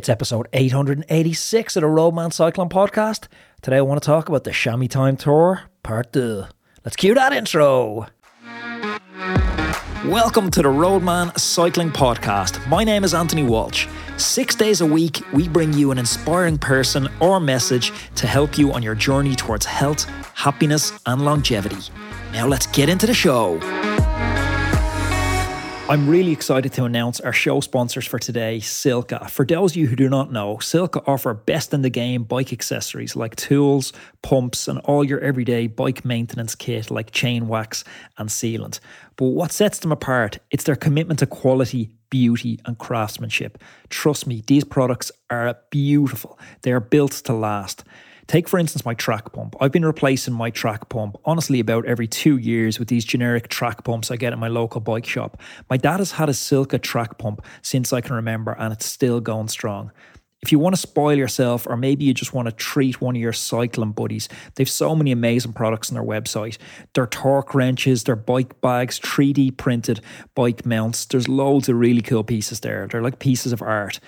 It's episode 886 of the Roadman Cycling Podcast. Today I want to talk about the Chamois Time Tour, part 2. Let's cue that intro. Welcome to the Roadman Cycling Podcast. My name is Anthony Walsh. Six days a week, we bring you an inspiring person or message to help you on your journey towards health, happiness, and longevity. Now let's get into the show. I'm really excited to announce our show sponsors for today, Silca. For those of you who do not know, Silca offer best in the game bike accessories like tools, pumps, and all your everyday bike maintenance kit like chain wax and sealant. But what sets them apart? It's their commitment to quality, beauty, and craftsmanship. Trust me, these products are beautiful. They are built to last. Take, for instance, my track pump. I've been replacing my track pump, honestly, about every two years with these generic track pumps I get at my local bike shop. My dad has had a Silca track pump since I can remember, and it's still going strong. If you want to spoil yourself, or maybe you just want to treat one of your cycling buddies, they've so many amazing products on their website. Their torque wrenches, their bike bags, 3D printed bike mounts. There's loads of really cool pieces there. They're like pieces of art.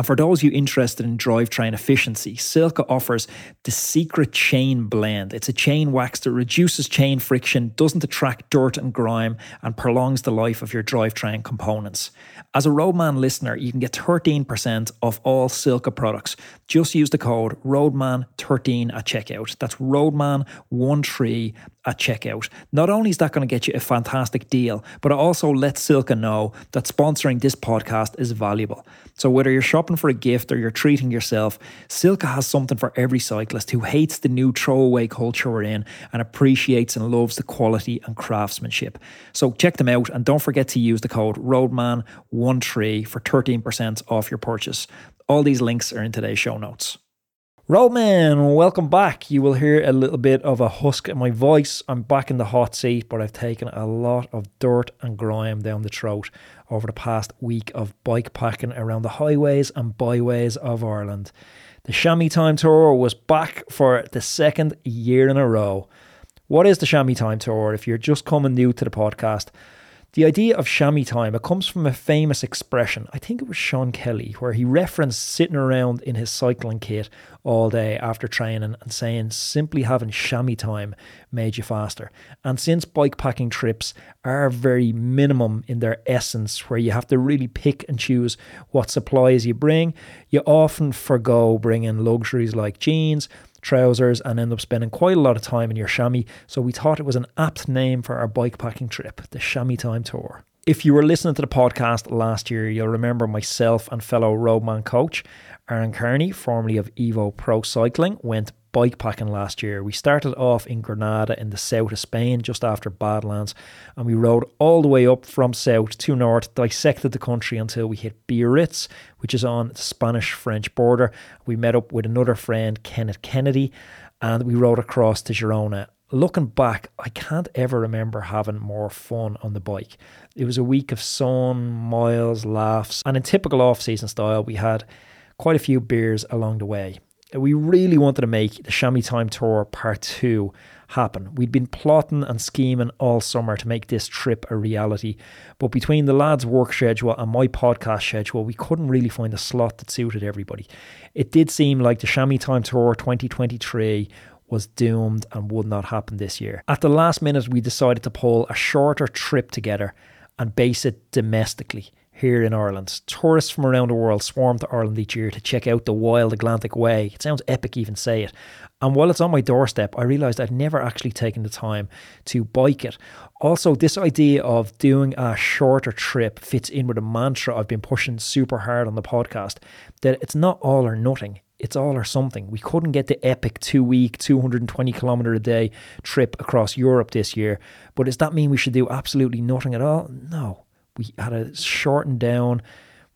And for those you interested in drivetrain efficiency, Silca offers the secret chain blend. It's a chain wax that reduces chain friction, doesn't attract dirt and grime, and prolongs the life of your drivetrain components. As a Roadman listener, you can get 13% off all Silca products. Just use the code Roadman13 at checkout. That's Roadman13 at checkout. Not only is that going to get you a fantastic deal, but it also lets Silca know that sponsoring this podcast is valuable. So whether you're shopping for a gift or you're treating yourself, Silca has something for every cyclist who hates the new throwaway culture we're in and appreciates and loves the quality and craftsmanship. So check them out and don't forget to use the code Roadman13 for 13% off your purchase. All these links are in today's show notes. Roadman, welcome back. You will hear a little bit of a husk in my voice. I'm back in the hot seat, but I've taken a lot of dirt and grime down the throat over the past week of bike packing around the highways and byways of Ireland. The Chamois Time Tour was back for the second year in a row. What is the Chamois Time Tour? If you're just coming new to the podcast, the idea of chamois time, it comes from a famous expression. I think it was Sean Kelly, where he referenced sitting around in his cycling kit all day after training and saying simply having chamois time made you faster. And since bikepacking trips are very minimum in their essence, where you have to really pick and choose what supplies you bring, you often forego bringing luxuries like jeans trousers and end up spending quite a lot of time in your chamois. So we thought it was an apt name for our bikepacking trip, the Chamois Time Tour. If you were listening to the podcast last year, you'll remember myself and fellow roadman coach Aaron Kearney, formerly of Evo Pro Cycling, went bikepacking last year. We started off in Granada in the south of Spain, just after Badlands, and we rode all the way up from south to north, dissected the country until we hit Biarritz, which is on the Spanish French border. We met up with another friend, Kenneth Kennedy, and we rode across to Girona. Looking back, I can't ever remember having more fun on the bike. It was a week of sun, miles, laughs, and in typical off season style, we had quite a few beers along the way we really wanted to make the Chamois Time Tour Part 2 happen. We'd been plotting and scheming all summer to make this trip a reality, but between the lads' work schedule and my podcast schedule, we couldn't really find a slot that suited everybody. It did seem like the Chamois Time Tour 2023 was doomed and would not happen this year. At the last minute, we decided to pull a shorter trip together and base it domestically here in Ireland. Tourists from around the world swarm to Ireland each year to check out the wild Atlantic Way. It sounds epic, even say it. And while it's on my doorstep, I realised I'd never actually taken the time to bike it. Also, this idea of doing a shorter trip fits in with a mantra I've been pushing super hard on the podcast that it's not all or nothing. It's all or something. We couldn't get the epic two week, 220 kilometre a day trip across Europe this year. But does that mean we should do absolutely nothing at all? No we had a shortened down,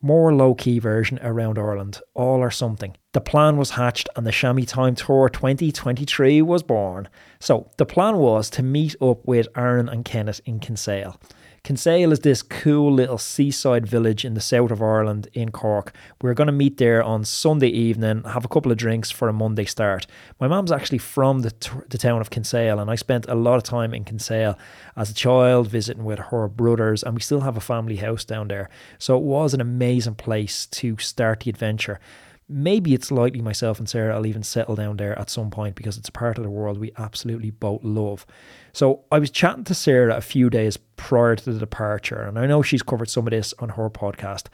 more low key version around Ireland, all or something. The plan was hatched and the Chamois Time Tour 2023 was born. So the plan was to meet up with Aaron and Kenneth in Kinsale. Kinsale is this cool little seaside village in the south of Ireland in Cork. We are going to meet there on Sunday evening, have a couple of drinks for a Monday start. My mom's actually from the, t- the town of Kinsale, and I spent a lot of time in Kinsale as a child visiting with her brothers, and we still have a family house down there. So it was an amazing place to start the adventure maybe it's likely myself and Sarah will even settle down there at some point because it's a part of the world we absolutely both love. So I was chatting to Sarah a few days prior to the departure, and I know she's covered some of this on her podcast.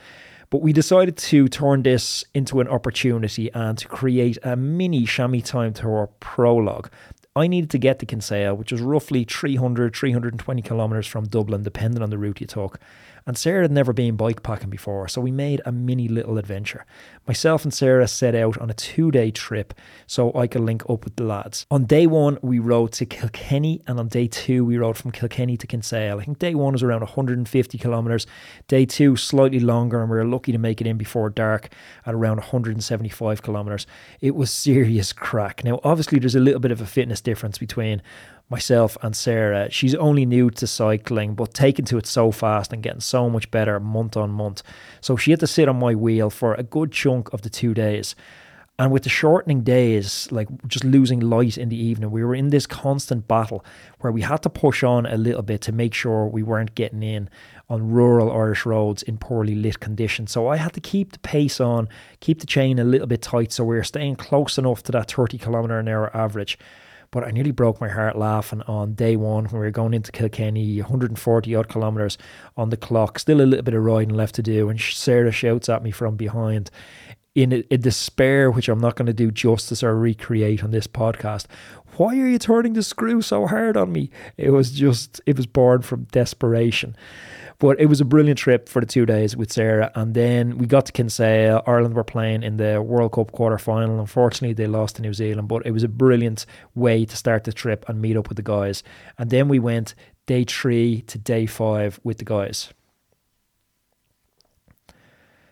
But we decided to turn this into an opportunity and to create a mini chamois time tour prologue. I needed to get to Kinsale, which is roughly 300, 320 kilometres from Dublin, depending on the route you took. And Sarah had never been bikepacking before, so we made a mini little adventure. Myself and Sarah set out on a two day trip so I could link up with the lads. On day one, we rode to Kilkenny, and on day two, we rode from Kilkenny to Kinsale. I think day one was around 150 kilometres, day two, slightly longer, and we were lucky to make it in before dark at around 175 kilometres. It was serious crack. Now, obviously, there's a little bit of a fitness difference between myself and Sarah. She's only new to cycling, but taken to it so fast and getting so much better month on month. So she had to sit on my wheel for a good chunk of the two days. And with the shortening days, like just losing light in the evening, we were in this constant battle where we had to push on a little bit to make sure we weren't getting in on rural Irish roads in poorly lit conditions. So I had to keep the pace on, keep the chain a little bit tight so we were staying close enough to that 30 kilometre an hour average. But I nearly broke my heart laughing on day one when we were going into Kilkenny, 140 odd kilometres on the clock, still a little bit of riding left to do. And Sarah shouts at me from behind in a, a despair, which I'm not going to do justice or recreate on this podcast. Why are you turning the screw so hard on me? It was just, it was born from desperation. But it was a brilliant trip for the two days with Sarah. And then we got to Kinsale. Ireland were playing in the World Cup quarter final. Unfortunately, they lost to New Zealand, but it was a brilliant way to start the trip and meet up with the guys. And then we went day three to day five with the guys.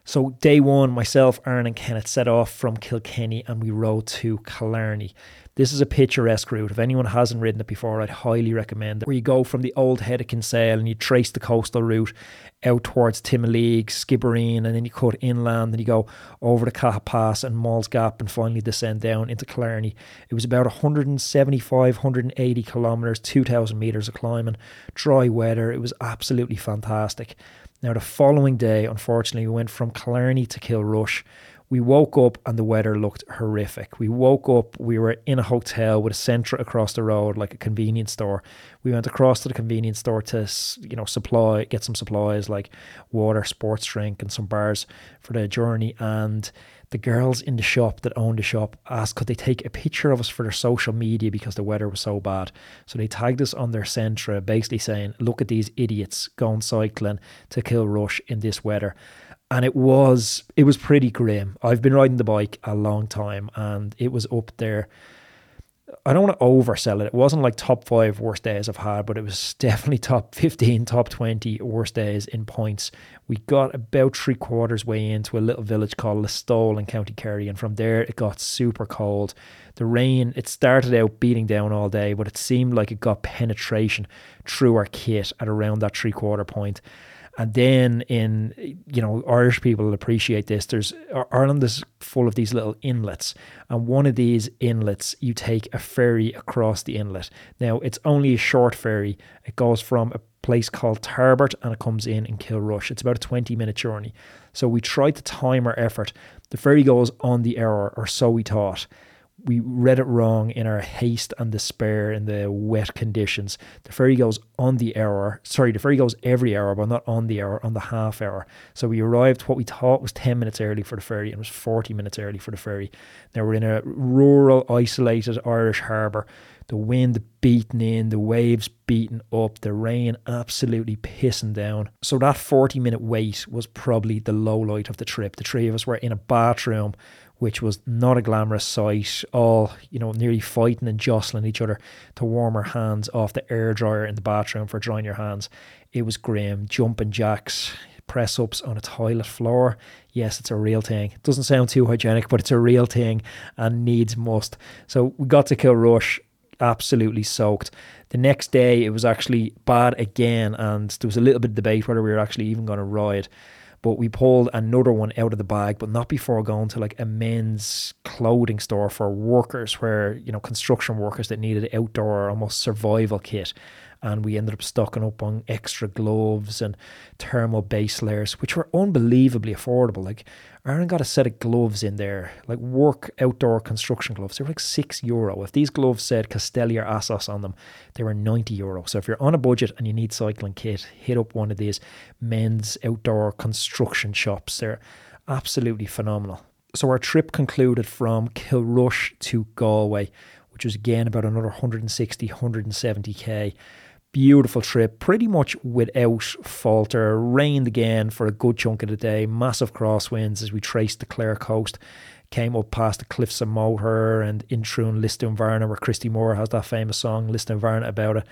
So day one, myself, Aaron, and Kenneth set off from Kilkenny and we rode to Killarney. This is a picturesque route. If anyone hasn't ridden it before, I'd highly recommend it. Where you go from the old head of Kinsale and you trace the coastal route out towards Timoleague, Skibbereen, and then you cut inland and you go over the Caha Pass and Moll's Gap and finally descend down into Killarney. It was about 175, 180 kilometres, 2,000 metres of climbing, dry weather. It was absolutely fantastic. Now, the following day, unfortunately, we went from Killarney to Kilrush we woke up and the weather looked horrific. We woke up, we were in a hotel with a Centra across the road, like a convenience store. We went across to the convenience store to, you know, supply, get some supplies like water, sports drink, and some bars for the journey. And the girls in the shop that owned the shop asked could they take a picture of us for their social media because the weather was so bad. So they tagged us on their Centra, basically saying, "Look at these idiots going cycling to Kilrush in this weather." and it was it was pretty grim. I've been riding the bike a long time, and it was up there. I don't want to oversell it. It wasn't like top five worst days I've had, but it was definitely top 15, top 20 worst days in points. We got about three quarters way into a little village called Listowel in County Kerry, and from there it got super cold. The rain, it started out beating down all day, but it seemed like it got penetration through our kit at around that three quarter point. And then in you know Irish people appreciate this. There's Ireland is full of these little inlets, and one of these inlets you take a ferry across the inlet. Now it's only a short ferry. It goes from a place called Tarbert and it comes in in Kilrush. It's about a 20 minute journey. So we tried to time our effort. The ferry goes on the hour, or so we thought we read it wrong in our haste and despair in the wet conditions. The ferry goes on the hour. Sorry, the ferry goes every hour, but not on the hour, on the half hour. So we arrived what we thought was 10 minutes early for the ferry and it was 40 minutes early for the ferry. Now we're in a rural, isolated Irish harbour. The wind beating in, the waves beating up, the rain absolutely pissing down. So that 40 minute wait was probably the low light of the trip. The three of us were in a bathroom which was not a glamorous sight, all, you know, nearly fighting and jostling each other to warm our hands off the air dryer in the bathroom for drying your hands. It was grim. Jumping jacks, press ups on a toilet floor. Yes, it's a real thing. It doesn't sound too hygienic, but it's a real thing and needs must. So we got to Kilrush absolutely soaked. The next day, it was actually bad again, and there was a little bit of debate whether we were actually even going to ride. But we pulled another one out of the bag, but not before going to like a men's clothing store for workers, where you know construction workers that needed outdoor almost survival kit and we ended up stocking up on extra gloves and thermal base layers, which were unbelievably affordable. Like Aaron got a set of gloves in there, like work outdoor construction gloves. They were like six euro. If these gloves said Castelli or Assos on them, they were 90 euro. So if you're on a budget and you need cycling kit, hit up one of these men's outdoor construction shops. They're absolutely phenomenal. So our trip concluded from Kilrush to Galway, which was again about another 160, 170k beautiful trip, pretty much without falter. Rained again for a good chunk of the day, massive crosswinds as we traced the Clare coast. Came up past the cliffs of Moher and in through Lisdoonvarna, where Christy Moore has that famous song, Lisdoonvarna, about it.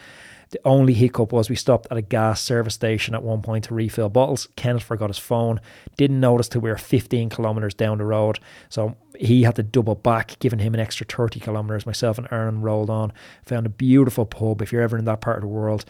The only hiccup was we stopped at a gas service station at one point to refill bottles. Kenneth forgot his phone, didn't notice till we were 15 kilometres down the road. So he had to double back, giving him an extra 30 kilometres. Myself and Aaron rolled on, found a beautiful pub, if you're ever in that part of the world,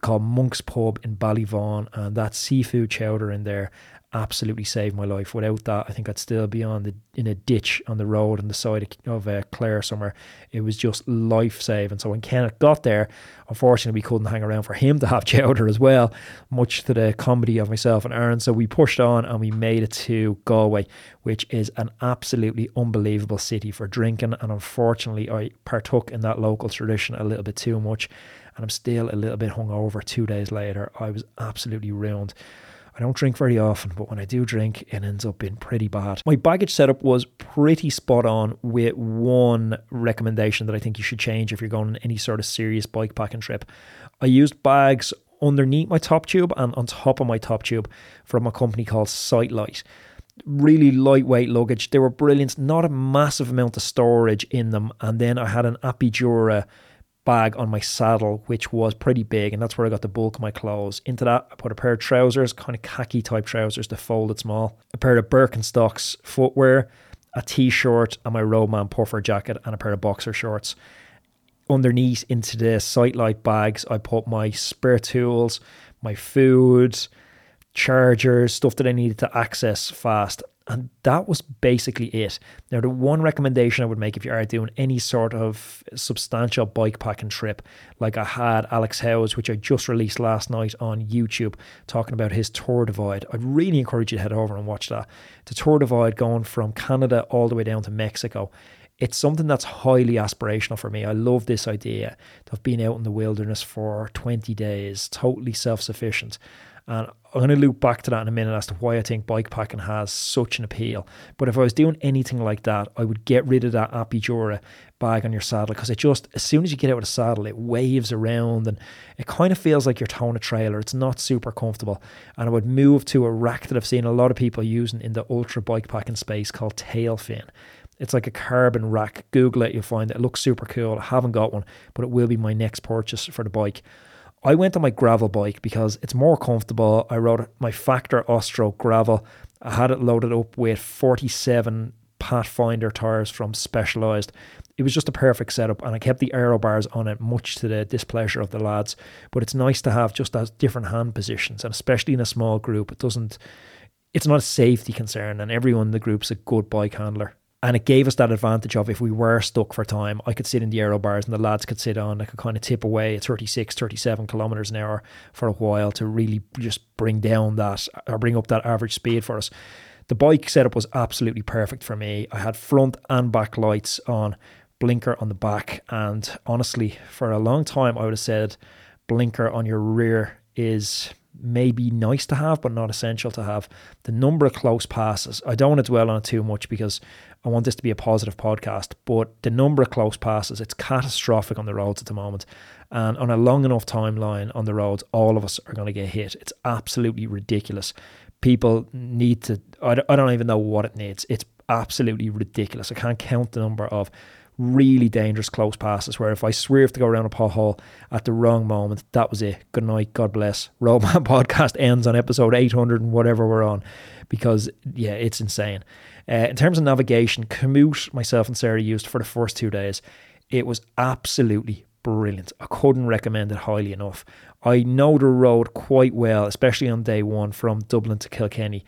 called Monk's Pub in Ballyvaughan, and that seafood chowder in there absolutely saved my life. Without that, I think I'd still be on the in a ditch on the road on the side of, uh, Clare somewhere. It was just life saving. So when Kenneth got there, unfortunately we couldn't hang around for him to have chowder as well, much to the comedy of myself and Aaron. So we pushed on and we made it to Galway, which is an absolutely unbelievable city for drinking. And unfortunately, I partook in that local tradition a little bit too much. And I'm still a little bit hungover two days later. I was absolutely ruined. I don't drink very often, but when I do drink, it ends up being pretty bad. My baggage setup was pretty spot on with one recommendation that I think you should change if you're going on any sort of serious bike packing trip. I used bags underneath my top tube and on top of my top tube from a company called Cyclite really lightweight luggage. They were brilliant, not a massive amount of storage in them. And then I had an Apidura bag on my saddle, which was pretty big, and that's where I got the bulk of my clothes. Into that, I put a pair of trousers, kind of khaki type trousers that folded small, a pair of Birkenstocks footwear, a t-shirt, and my Roadman puffer jacket, and a pair of boxer shorts. Underneath into the Cyclite bags, I put my spare tools, my food, chargers, stuff that I needed to access fast, and that was basically it. Now, the one recommendation I would make if you are doing any sort of substantial bike packing trip, like I had Alex Howes, which I just released last night on YouTube, talking about his Tour Divide. I'd really encourage you to head over and watch that. The Tour Divide going from Canada all the way down to Mexico. It's something that's highly aspirational for me. I love this idea of being out in the wilderness for 20 days, totally self sufficient. And I'm going to loop back to that in a minute as to why I think bikepacking has such an appeal. But if I was doing anything like that, I would get rid of that Apidura bag on your saddle because it just, as soon as you get out of the saddle, it waves around and it kind of feels like you're towing a trailer. It's not super comfortable. And I would move to a rack that I've seen a lot of people using in the ultra bikepacking space called Tailfin. It's like a carbon rack. Google it, you'll find it. It looks super cool. I haven't got one, but it will be my next purchase for the bike. I went on my gravel bike because it's more comfortable. I rode my Factor Ostro gravel. I had it loaded up with 47 Pathfinder tires from Specialized. It was just a perfect setup, and I kept the aero bars on it, much to the displeasure of the lads. But it's nice to have just as different hand positions, and especially in a small group, it doesn't. It's not a safety concern, and everyone in the group's a good bike handler. And it gave us that advantage of if we were stuck for time, I could sit in the aero bars and the lads could sit on. I could kind of tip away at 36, 37 kilometers an hour for a while to really just bring down that or bring up that average speed for us. The bike setup was absolutely perfect for me. I had front and back lights on, blinker on the back. And honestly, for a long time, I would have said blinker on your rear is maybe nice to have, but not essential to have. The number of close passes, I don't want to dwell on it too much because I want this to be a positive podcast, but the number of close passes, it's catastrophic on the roads at the moment. And on a long enough timeline on the roads, all of us are going to get hit. It's absolutely ridiculous. People need to, I don't even know what it needs. It's absolutely ridiculous. I can't count the number of really dangerous close passes where if I swerve to go around a pothole at the wrong moment, that was it. Good night, God bless. Roadman podcast ends on episode 800 and whatever we're on because, yeah, it's insane. Uh, in terms of navigation, Komoot myself and Sarah used for the first two days. It was absolutely brilliant. I couldn't recommend it highly enough. I know the road quite well, especially on day one from Dublin to Kilkenny,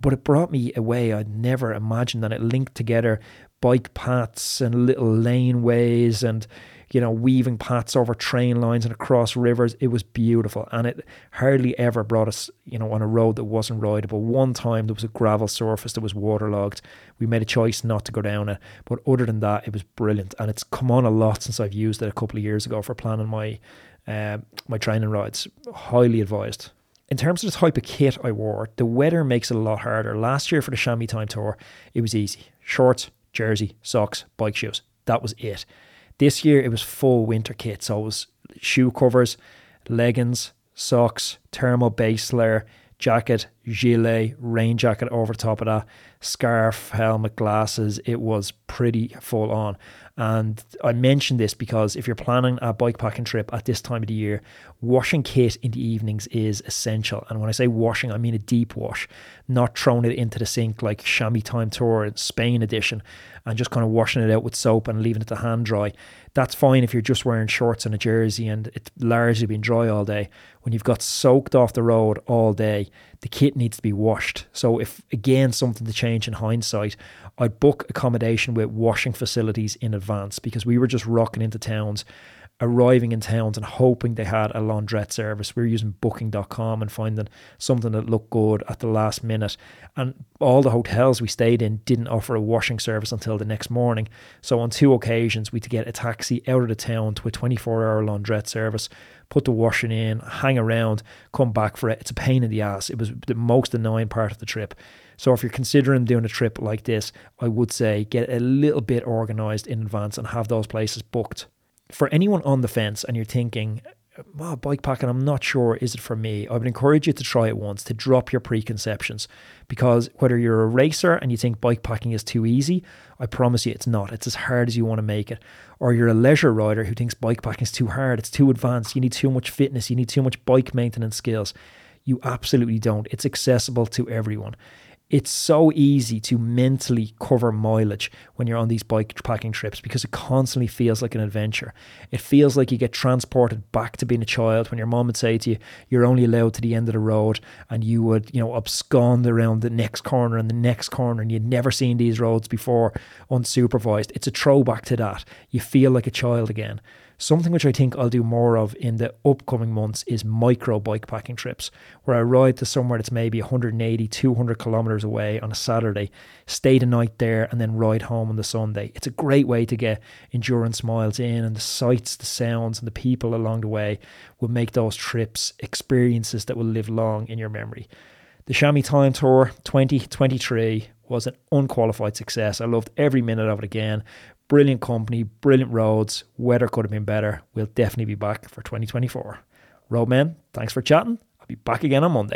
but it brought me away I'd never imagined and it linked together bike paths and little laneways and you know weaving paths over train lines and across rivers. It was beautiful and it hardly ever brought us you know on a road that wasn't rideable. One time there was a gravel surface that was waterlogged. We made a choice not to go down it but other than that it was brilliant and it's come on a lot since I've used it a couple of years ago for planning my uh, my training rides. Highly advised. In terms of the type of kit I wore, the weather makes it a lot harder. Last year for the Chamois Time Tour, it was easy. Shorts, jersey, socks, bike shoes. That was it. This year it was full winter kit. So it was shoe covers, leggings, socks, thermal base layer, jacket, gilet, rain jacket over top of that, scarf, helmet, glasses. It was pretty full on. And I mention this because if you're planning a bike packing trip at this time of the year, washing kit in the evenings is essential. And when I say washing, I mean a deep wash, not throwing it into the sink like Chamois Time Tour in Spain edition and just kind of washing it out with soap and leaving it to hand dry. That's fine if you're just wearing shorts and a jersey and it's largely been dry all day. When you've got soaked off the road all day, the kit needs to be washed. So, if again something to change in hindsight, I'd book accommodation with washing facilities in advance because we were just rocking into towns arriving in towns and hoping they had a laundrette service. We were using booking.com and finding something that looked good at the last minute. And all the hotels we stayed in didn't offer a washing service until the next morning. So on two occasions, we had to get a taxi out of the town to a 24 hour laundrette service, put the washing in, hang around, come back for it. It's a pain in the ass. It was the most annoying part of the trip. So if you're considering doing a trip like this, I would say get a little bit organized in advance and have those places booked for anyone on the fence and you're thinking, oh, bike packing, I'm not sure, is it for me? I would encourage you to try it once, to drop your preconceptions. Because whether you're a racer and you think bike packing is too easy, I promise you it's not. It's as hard as you want to make it. Or you're a leisure rider who thinks bike packing is too hard, it's too advanced, you need too much fitness, you need too much bike maintenance skills. You absolutely don't. It's accessible to everyone it's so easy to mentally cover mileage when you're on these bike packing trips because it constantly feels like an adventure. It feels like you get transported back to being a child when your mom would say to you, you're only allowed to the end of the road and you would, you know, abscond around the next corner and the next corner and you'd never seen these roads before unsupervised. It's a throwback to that. You feel like a child again. Something which I think I'll do more of in the upcoming months is micro bike packing trips, where I ride to somewhere that's maybe 180, 200 kilometers away on a Saturday, stay the night there, and then ride home on the Sunday. It's a great way to get endurance miles in, and the sights, the sounds, and the people along the way will make those trips experiences that will live long in your memory. The Chamois Time Tour 2023 was an unqualified success. I loved every minute of it again. Brilliant company, brilliant roads. Weather could have been better. We'll definitely be back for 2024. Roadman, thanks for chatting. I'll be back again on Monday.